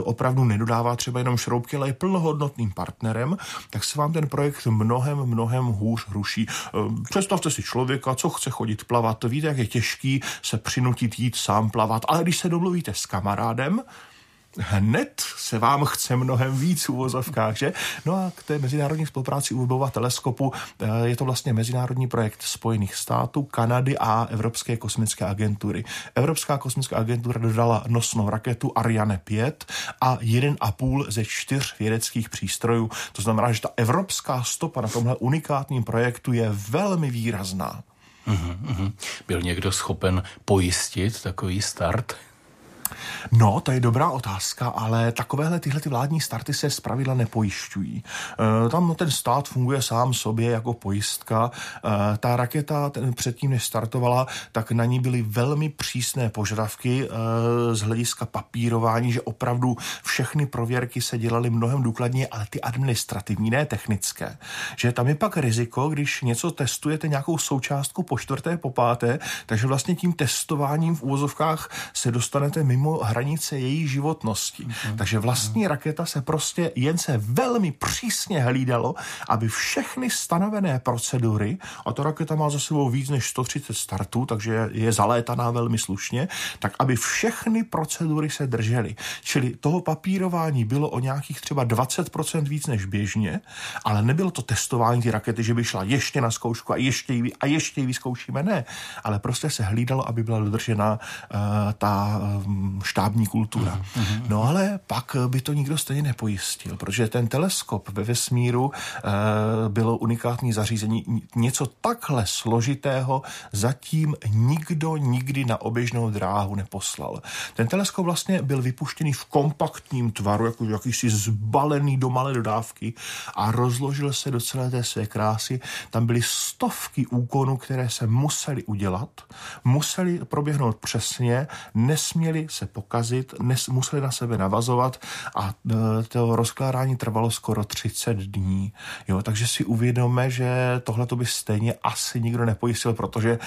opravdu nedodává třeba jenom šroubky, ale je plnohodnotným partnerem, tak se vám ten projekt mnohem, mnohem hůř ruší. E, představte si člověka, co chce chodit plavat, víte, jak je těžký se přinutit jít sám plavat, ale když se domluvíte s kamarádem, hned se vám chce mnohem víc uvozovkách, že? No a k té mezinárodní spolupráci u Webova teleskopu eh, je to vlastně mezinárodní projekt Spojených států, Kanady a Evropské kosmické agentury. Evropská kosmická agentura dodala nosnou raketu Ariane 5 a jeden a půl ze čtyř vědeckých přístrojů. To znamená, že ta evropská stopa na tomhle unikátním projektu je velmi výrazná. Uhum, uhum. Byl někdo schopen pojistit takový start? No, to je dobrá otázka, ale takovéhle tyhle ty vládní starty se zpravidla nepojišťují. E, tam ten stát funguje sám sobě jako pojistka. E, ta raketa ten, předtím, než startovala, tak na ní byly velmi přísné požadavky e, z hlediska papírování, že opravdu všechny prověrky se dělaly mnohem důkladně, ale ty administrativní, ne technické. Že tam je pak riziko, když něco testujete nějakou součástku po čtvrté, po páté, takže vlastně tím testováním v úvozovkách se dostanete mimo hranice její životnosti. Mm-hmm. Takže vlastní mm-hmm. raketa se prostě jen se velmi přísně hlídalo, aby všechny stanovené procedury, a ta raketa má za sebou víc než 130 startů, takže je zalétaná velmi slušně, tak aby všechny procedury se držely. Čili toho papírování bylo o nějakých třeba 20% víc než běžně, ale nebylo to testování ty rakety, že by šla ještě na zkoušku a ještě ji, a ještě ji vyzkoušíme, ne. Ale prostě se hlídalo, aby byla dodržena uh, ta um, štábní kultura. Mm-hmm. No ale pak by to nikdo stejně nepojistil, protože ten teleskop ve vesmíru e, bylo unikátní zařízení. Něco takhle složitého zatím nikdo nikdy na oběžnou dráhu neposlal. Ten teleskop vlastně byl vypuštěný v kompaktním tvaru, jako jakýsi zbalený do malé dodávky a rozložil se do celé té své krásy. Tam byly stovky úkonů, které se museli udělat, museli proběhnout přesně, nesměli se pokazit, museli na sebe navazovat a e, to rozkládání trvalo skoro 30 dní. Jo, takže si uvědomme, že tohle to by stejně asi nikdo nepojistil, protože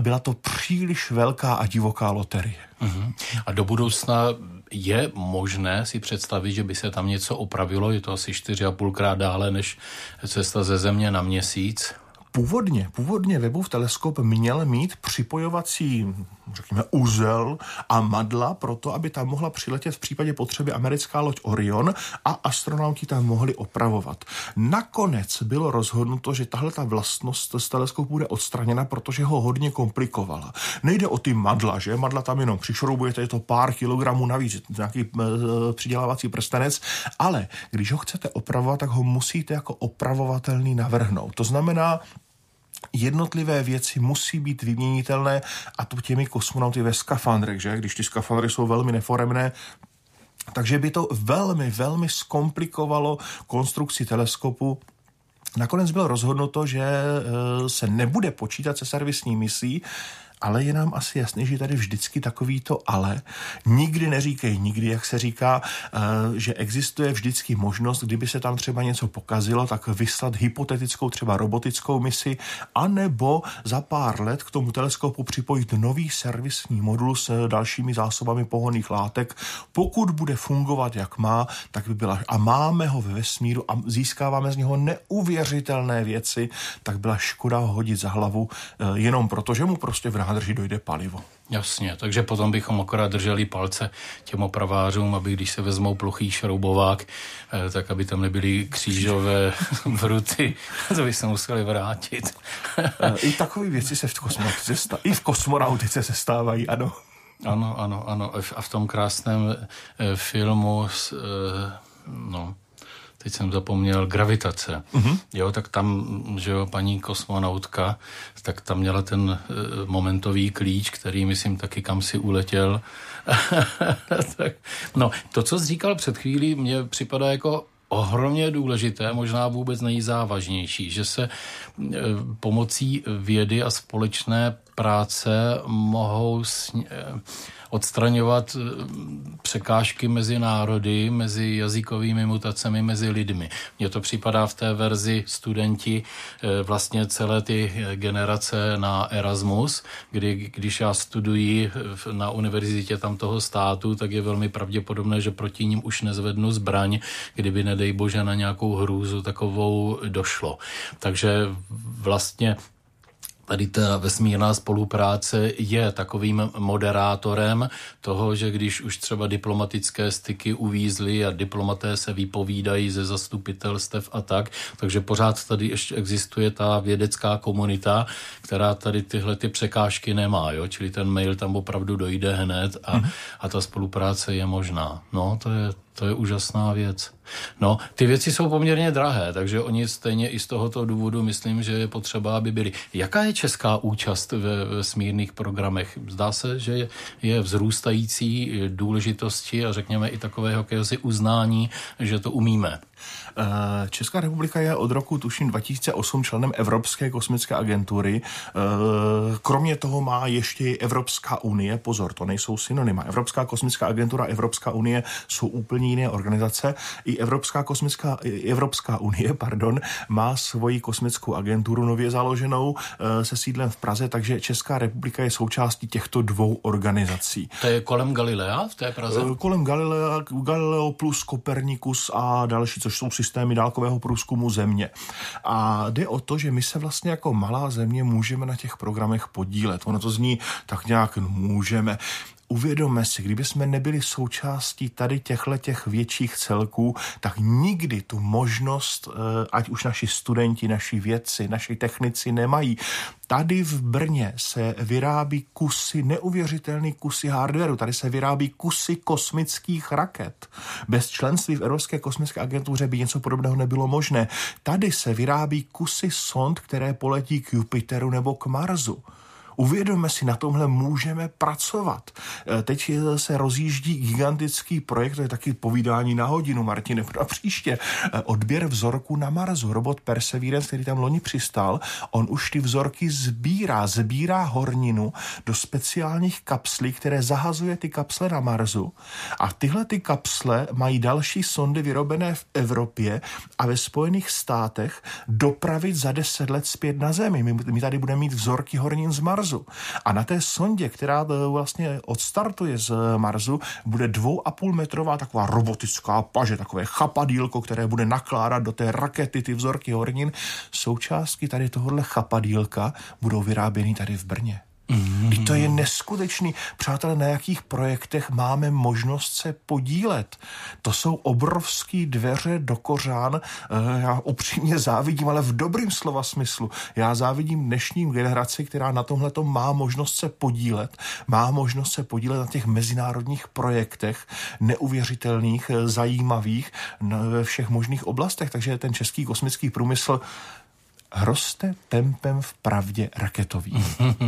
byla to příliš velká a divoká loterie. Uh-huh. A do budoucna je možné si představit, že by se tam něco opravilo? Je to asi 4,5 krát dále než cesta ze Země na měsíc. Původně, původně Webův teleskop měl mít připojovací, řekněme, úzel a madla pro to, aby tam mohla přiletět v případě potřeby americká loď Orion a astronauti tam mohli opravovat. Nakonec bylo rozhodnuto, že tahle ta vlastnost z teleskopu bude odstraněna, protože ho hodně komplikovala. Nejde o ty madla, že? Madla tam jenom přišroubujete, je to pár kilogramů navíc, nějaký e, přidělávací prstenec, ale když ho chcete opravovat, tak ho musíte jako opravovatelný navrhnout. To znamená, jednotlivé věci musí být vyměnitelné a to těmi kosmonauty ve skafandrech, že? Když ty skafandry jsou velmi neforemné, takže by to velmi, velmi zkomplikovalo konstrukci teleskopu Nakonec bylo rozhodnuto, že e, se nebude počítat se servisní misí, ale je nám asi jasný, že tady vždycky takový to ale. Nikdy neříkej nikdy, jak se říká, eh, že existuje vždycky možnost, kdyby se tam třeba něco pokazilo, tak vyslat hypotetickou třeba robotickou misi, anebo za pár let k tomu teleskopu připojit nový servisní modul s dalšími zásobami pohonných látek. Pokud bude fungovat, jak má, tak by byla, a máme ho ve vesmíru a získáváme z něho neuvěřitelné věci, tak byla škoda ho hodit za hlavu eh, jenom proto, že mu prostě v nádrži dojde palivo. Jasně, takže potom bychom akorát drželi palce těm opravářům, aby když se vezmou plochý šroubovák, eh, tak aby tam nebyly křížové vruty, to by se museli vrátit. Eh, I takové věci se v kosmonautice, stá- i v kosmonautice se stávají, ano. Ano, ano, ano. A v tom krásném eh, filmu s, no, teď jsem zapomněl, gravitace. Uh-huh. Jo, tak tam, že jo, paní kosmonautka, tak tam měla ten uh, momentový klíč, který, myslím, taky kam si uletěl. tak, no, to, co jsi říkal před chvílí, mně připadá jako ohromně důležité, možná vůbec nejzávažnější, že se uh, pomocí vědy a společné práce mohou uh, odstraňovat eh, překážky mezi národy, mezi jazykovými mutacemi, mezi lidmi. Mně to připadá v té verzi studenti eh, vlastně celé ty generace na Erasmus, kdy když já studuji na univerzitě tam toho státu, tak je velmi pravděpodobné, že proti ním už nezvednu zbraň, kdyby nedej bože na nějakou hrůzu takovou došlo. Takže vlastně tady ta vesmírná spolupráce je takovým moderátorem toho, že když už třeba diplomatické styky uvízly a diplomaté se vypovídají ze zastupitelstev a tak, takže pořád tady ještě existuje ta vědecká komunita, která tady tyhle ty překážky nemá, jo? čili ten mail tam opravdu dojde hned a, mm. a ta spolupráce je možná. No, to je To je úžasná věc. No, ty věci jsou poměrně drahé, takže oni stejně i z tohoto důvodu myslím, že je potřeba, aby byli. Jaká je česká účast ve, ve smírných programech? Zdá se, že je, je vzrůstající důležitosti a řekněme i takového jakéhosi uznání, že to umíme. Eh, Česká republika je od roku, tuším, 2008 členem Evropské kosmické agentury. Eh, kromě toho má ještě Evropská unie, pozor, to nejsou synonyma. Evropská kosmická agentura, Evropská unie jsou úplně jiné organizace. I Evropská kosmická, Evropská unie, pardon, má svoji kosmickou agenturu nově založenou eh, se sídlem v Praze, takže Česká republika je součástí těchto dvou organizací. To je kolem Galilea v té Praze? Kolem Galilea, Galileo plus Kopernikus a další, což jsou systémy dálkového průzkumu země. A jde o to, že my se vlastně jako malá země můžeme na těch programech podílet. Ono to zní tak nějak můžeme uvědomme si, kdyby jsme nebyli součástí tady těchto těch větších celků, tak nikdy tu možnost, eh, ať už naši studenti, naši vědci, naši technici nemají. Tady v Brně se vyrábí kusy, neuvěřitelný kusy hardwareu. Tady se vyrábí kusy kosmických raket. Bez členství v Evropské kosmické agentuře by něco podobného nebylo možné. Tady se vyrábí kusy sond, které poletí k Jupiteru nebo k Marsu. Uvědomme si, na tomhle můžeme pracovat. E, teď se rozjíždí gigantický projekt, to je taky povídání na hodinu, Martine, a příště. E, odběr vzorku na Marsu. Robot Perseverance, který tam loni přistál, on už ty vzorky sbírá, sbírá horninu do speciálních kapslí, které zahazuje ty kapsle na Marsu. A tyhle ty kapsle mají další sondy vyrobené v Evropě a ve Spojených státech dopravit za deset let zpět na Zemi. My, my tady budeme mít vzorky hornin z Marsu Marsu. A na té sondě, která e, vlastně odstartuje z Marsu, bude dvou a půl metrová taková robotická paže, takové chapadílko, které bude nakládat do té rakety ty vzorky hornin. Součástky tady tohohle chapadílka budou vyráběny tady v Brně. Mm-hmm. To je neskutečný. Přátelé, na jakých projektech máme možnost se podílet? To jsou obrovský dveře do kořán. Eh, já upřímně závidím, ale v dobrým slova smyslu. Já závidím dnešním generaci, která na tomhle má možnost se podílet. Má možnost se podílet na těch mezinárodních projektech, neuvěřitelných, eh, zajímavých ve všech možných oblastech. Takže ten český kosmický průmysl roste tempem v pravdě raketový.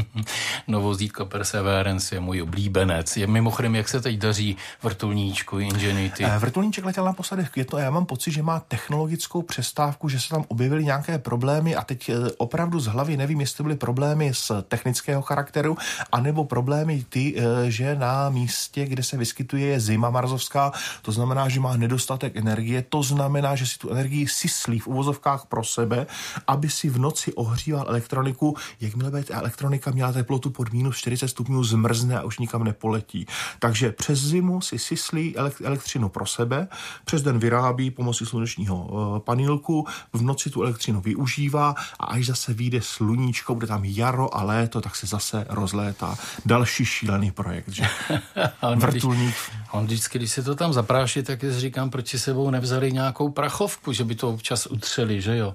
Novozítko Perseverance je můj oblíbenec. Je mimochodem, jak se teď daří vrtulníčku Ingenuity? Eh, vrtulníček letěl naposledy v květnu a já mám pocit, že má technologickou přestávku, že se tam objevily nějaké problémy a teď eh, opravdu z hlavy nevím, jestli byly problémy z technického charakteru, anebo problémy ty, eh, že na místě, kde se vyskytuje, je zima marzovská, to znamená, že má nedostatek energie, to znamená, že si tu energii syslí v uvozovkách pro sebe, aby si v noci ohříval elektroniku, jakmile by ta elektronika měla teplotu pod minus 40 stupňů, zmrzne a už nikam nepoletí. Takže přes zimu si syslí elektřinu pro sebe, přes den vyrábí pomocí slunečního eh, panílku, v noci tu elektřinu využívá a až zase vyjde sluníčko, bude tam jaro a léto, tak se zase rozlétá. Další šílený projekt, že? Vrtulník. On vždycky, když se to tam zapráší, tak říkám, proč si sebou nevzali nějakou prachovku, že by to občas utřeli, že jo?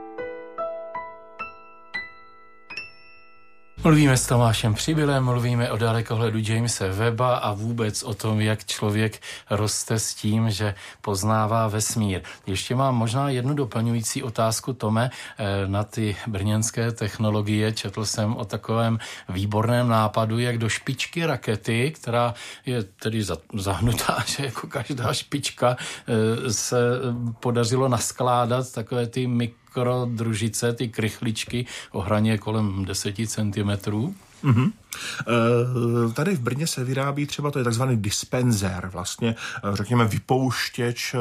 Mluvíme s Tomášem Přibylem, mluvíme o dalekohledu Jamesa Weba a vůbec o tom, jak člověk roste s tím, že poznává vesmír. Ještě mám možná jednu doplňující otázku, Tome, eh, na ty brněnské technologie. Četl jsem o takovém výborném nápadu, jak do špičky rakety, která je tedy zahnutá, že jako každá špička eh, se podařilo naskládat takové ty mik mikrodružice, ty krychličky o hraně kolem 10 cm. Mm-hmm. Eh, tady v Brně se vyrábí třeba, to je takzvaný dispenzer, vlastně, eh, řekněme, vypouštěč. Eh,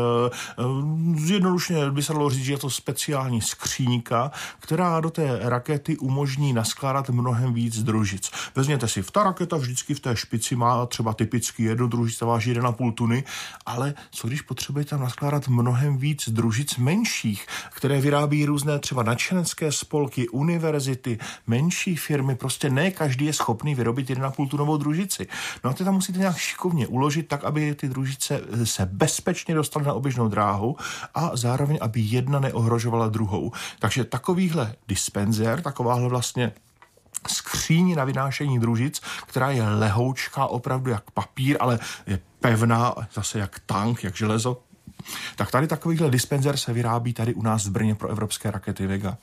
zjednodušně by se dalo říct, že je to speciální skříňka, která do té rakety umožní naskládat mnohem víc družic. Vezměte si, ta raketa vždycky v té špici má třeba typicky jednu družice, váží 1,5 tuny, ale co když potřebujete tam naskládat mnohem víc družic menších, které vyrábí různé třeba nadšenecké spolky, univerzity, menší firmy, prostě ne každý je schopný schopný vyrobit 1,5 tunovou družici. No a ty tam musíte nějak šikovně uložit tak, aby ty družice se bezpečně dostaly na oběžnou dráhu a zároveň, aby jedna neohrožovala druhou. Takže takovýhle dispenzer, takováhle vlastně skříni na vynášení družic, která je lehoučká opravdu jak papír, ale je pevná, zase jak tank, jak železo. Tak tady takovýhle dispenzer se vyrábí tady u nás v Brně pro evropské rakety Vega.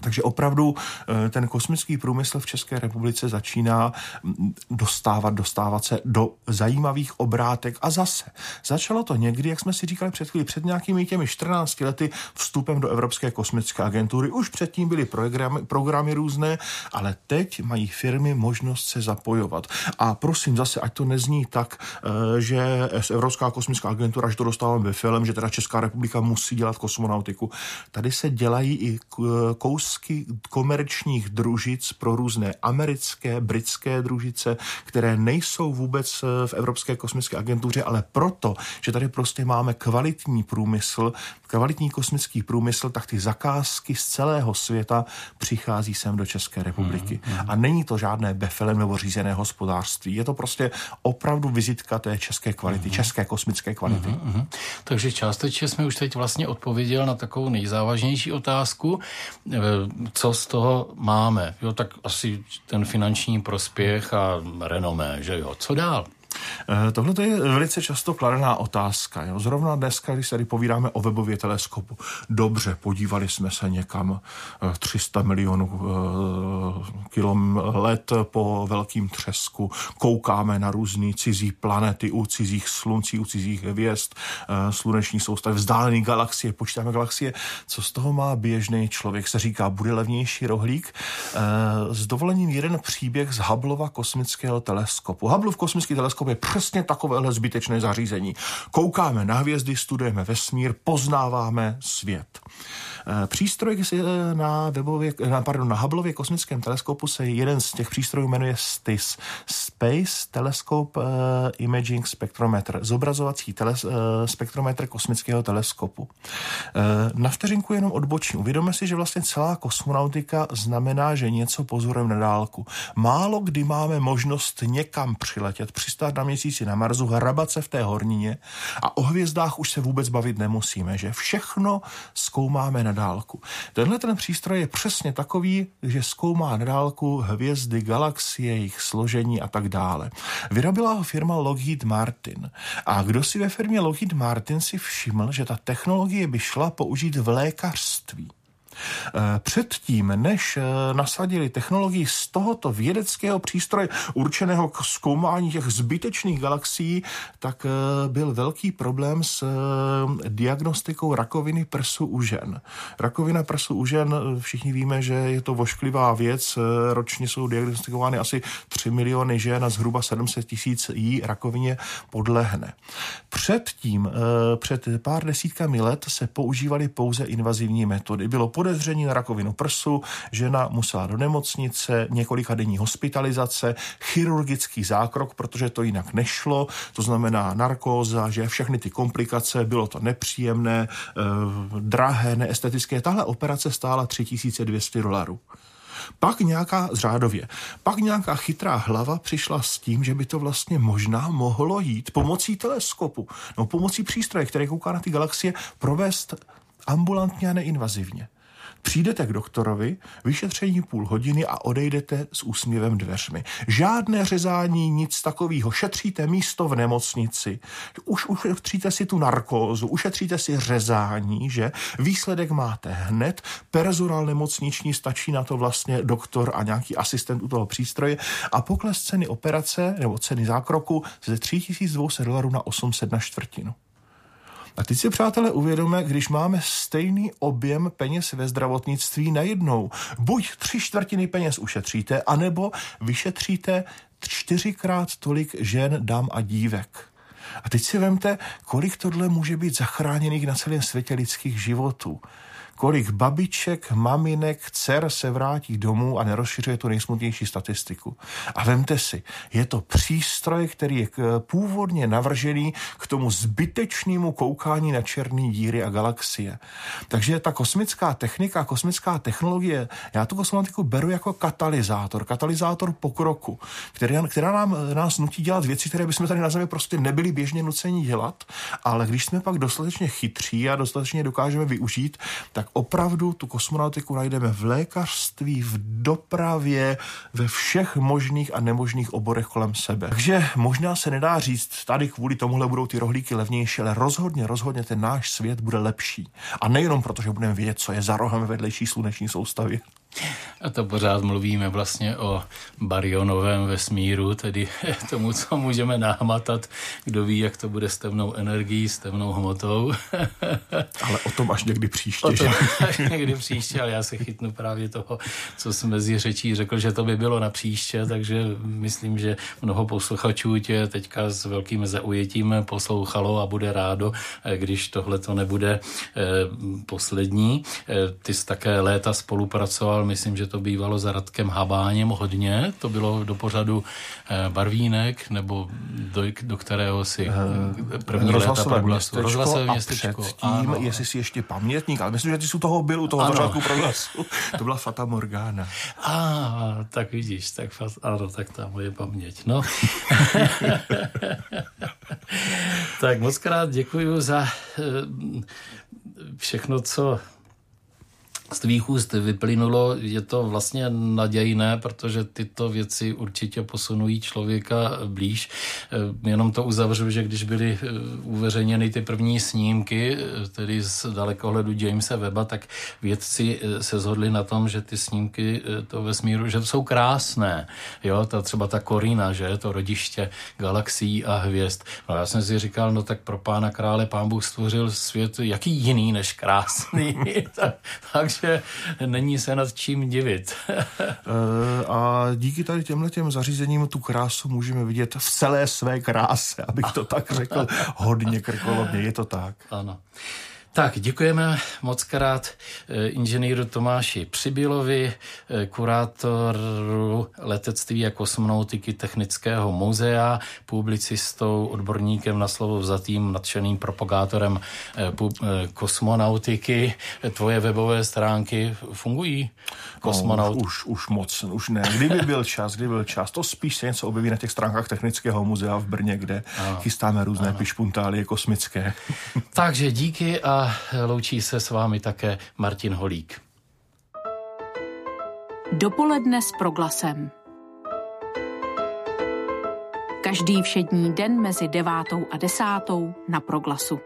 Takže opravdu eh, ten kosmický průmysl v České republice začíná mm, dostávat, dostávat se do zajímavých obrátek a zase. Začalo to někdy, jak jsme si říkali před chvíli, před nějakými těmi 14 lety vstupem do Evropské kosmické agentury. Už předtím byly programy, programy různé, ale teď mají firmy možnost se zapojovat. A prosím zase, ať to nezní tak, eh, že Evropská kosmická agentura, že to dostáváme ve film, že teda Česká republika musí dělat kosmonautiku. Tady se dělají i kous kousky komerčních družic pro různé americké, britské družice, které nejsou vůbec eh, v Evropské kosmické agentuře, ale proto, že tady prostě máme kvalitní průmysl, kvalitní kosmický průmysl, tak ty zakázky z celého světa přichází sem do České republiky. Mm, mm. A není to žádné befelem nebo řízené hospodářství. Je to prostě opravdu vizitka té české kvality, mm. české kosmické kvality. Mm, mm. Takže částečně jsme už teď vlastně odpověděl na takovou nejzávažnější otázku co z toho máme. Jo, tak asi ten finanční prospěch a renomé, že jo. Co dál? Eh, tohle je velice často kladená otázka. Jo. Zrovna dneska, když tady povídáme o webově teleskopu, dobře, podívali jsme se někam 300 eh, milionů eh, kilom let po velkým třesku, koukáme na různé cizí planety u cizích sluncí, u cizích hvězd, sluneční soustavy, vzdálené galaxie, počítáme galaxie. Co z toho má běžný člověk? Se říká, bude levnější rohlík. S dovolením jeden příběh z Hubbleova kosmického teleskopu. Hubbleov kosmický teleskop je přesně takovéhle zbytečné zařízení. Koukáme na hvězdy, studujeme vesmír, poznáváme svět. Eh, přístroj na, webově, na, pardon, na Hubbleově kosmickém teleskopu se jeden z těch přístrojů jmenuje STIS, Space Telescope Imaging Spectrometer, zobrazovací teles, spektrometr kosmického teleskopu. Na vteřinku jenom odbočím. Uvědomme si, že vlastně celá kosmonautika znamená, že něco pozorujeme na dálku. Málo kdy máme možnost někam přiletět, přistát na měsíci na Marsu, hrabat se v té hornině a o hvězdách už se vůbec bavit nemusíme, že všechno zkoumáme na dálku. Tenhle ten přístroj je přesně takový, že zkoumá na dálku hvězdy, galaxie, jejich složení a tak dále. Vyrobila ho firma Lockheed Martin. A kdo si ve firmě Lockheed Martin si všiml, že ta technologie by šla použít v lékařství. Eh, předtím, než eh, nasadili technologii z tohoto vědeckého přístroje určeného k zkoumání těch zbytečných galaxií, tak eh, byl velký problém s diagnostikou rakoviny prsu u žen. Rakovina prsu u žen, všichni víme, že je to vošklivá věc. Ročně jsou diagnostikovány asi 3 miliony žen a zhruba 700 tisíc jí rakovině podlehne. Předtím, před pár desítkami let se používaly pouze invazivní metody. Bylo pod podezření na rakovinu prsu, žena musela do nemocnice, několika denní hospitalizace, chirurgický zákrok, protože to jinak nešlo, to znamená narkóza, že všechny ty komplikace, bylo to nepříjemné, eh, drahé, neestetické. Tahle operace stála 3200 dolarů. Pak nějaká, zřádově, pak nějaká chytrá hlava přišla s tím, že by to vlastně možná mohlo jít pomocí teleskopu, no pomocí přístroje, který kouká na ty galaxie, provést ambulantně a neinvazivně. Přijdete k doktorovi, vyšetření půl hodiny a odejdete s úsměvem dveřmi. Žádné řezání, nic takového. Šetříte místo v nemocnici. Už ušetříte si tu narkózu, ušetříte si řezání, že? Výsledek máte hned. Personál nemocniční stačí na to vlastně doktor a nějaký asistent u toho přístroje a pokles ceny operace nebo ceny zákroku ze 3200 dolarů na 800 na čtvrtinu. A teď si, přátelé, uvědomíme, když máme stejný objem peněz ve zdravotnictví najednou, buď tři čtvrtiny peněz ušetříte, anebo vyšetříte čtyřikrát tolik žen, dám a dívek. A teď si vemte, kolik tohle může být zachráněných na celém světě lidských životů kolik babiček, maminek, dcer se vrátí domů a nerozšiřuje tu nejsmutnější statistiku. A vemte si, je to přístroj, který je eh, původně navržený k tomu zbytečnému koukání na černé díry a galaxie. Takže ta kosmická technika, kosmická technologie, já tu kosmonatiku beru jako katalyzátor, katalyzátor pokroku, která, která nám, nás nutí dělat věci, které bychom tady na Zemi prostě nebyli běžně nuceni dělat, ale když jsme pak dostatečně chytří a dostatečně dokážeme využít, tak tak opravdu tu kosmonautiku najdeme v lékařství, v dopravě, ve všech možných a nemožných oborech kolem sebe. Takže možná se nedá říct, tady kvůli tomuhle budou ty rohlíky levnější, ale rozhodně, rozhodně ten náš svět bude lepší. A nejenom proto, že budeme vědět, co je za rohem vedlejší sluneční soustavy. A to pořád mluvíme vlastně o barionovém vesmíru, tedy tomu, co můžeme námatat. Kdo ví, jak to bude s temnou energií, s temnou hmotou. Ale o tom až někdy příště. O tom až někdy příště, ale já se chytnu právě toho, co jsem mezi řečí řekl, že to by bylo na příště, takže myslím, že mnoho posluchačů tě teďka s velkým zaujetím poslouchalo a bude rádo, když tohle to nebude eh, poslední. Eh, ty jsi také léta spolupracoval myslím, že to bývalo za Radkem Habáněm hodně, to bylo do pořadu eh, Barvínek, nebo do, do kterého si eh, první rozhlasové léta městečko rozhlasové městečko. A předtím, ano. jestli si ještě pamětník, ale myslím, že ty jsi u toho byl, u toho ano. začátku. To byla Fata Morgana. A, tak vidíš, tak, ano, tak ta moje paměť. No. tak moc krát děkuji za eh, všechno, co z tvých úst vyplynulo, je to vlastně nadějné, protože tyto věci určitě posunují člověka blíž. Eh, jenom to uzavřu, že když byly eh, uveřejněny ty první snímky, eh, tedy z dalekohledu Jamesa Weba, tak vědci se zhodli na tom, že ty snímky to vesmíru, že jsou krásné. Jo, ta, třeba ta korina, že to rodiště galaxií a hvězd. No já jsem si říkal, no tak pro pána krále pán Bůh stvořil svět jaký jiný než krásný. tak, takže takže není se nad čím divit. Eh, a díky tady těmhle těm zařízením tu krásu můžeme vidět v celé své kráse, abych to tak řekl hodně krkolobně, je to tak. Ano. Tak, děkujeme moc krát eh, inženýru Tomáši Přibylovi, eh, kurátoru letectví a kosmonautiky Technického muzea, publicistou, odborníkem na slovo vzatým, nadšeným propagátorem eh, kosmonautiky. Tvoje webové stránky fungují? Kosmonaut? No, už, už moc, už ne. Kdyby byl čas, kdyby byl čas, to spíš se něco objeví na těch stránkách Technického muzea v Brně, kde ano. chystáme různé ano. pišpuntály kosmické. Takže díky loučí se s vámi také Martin Holík. Dopoledne s proglasem. Každý všední den mezi devátou a desátou na proglasu.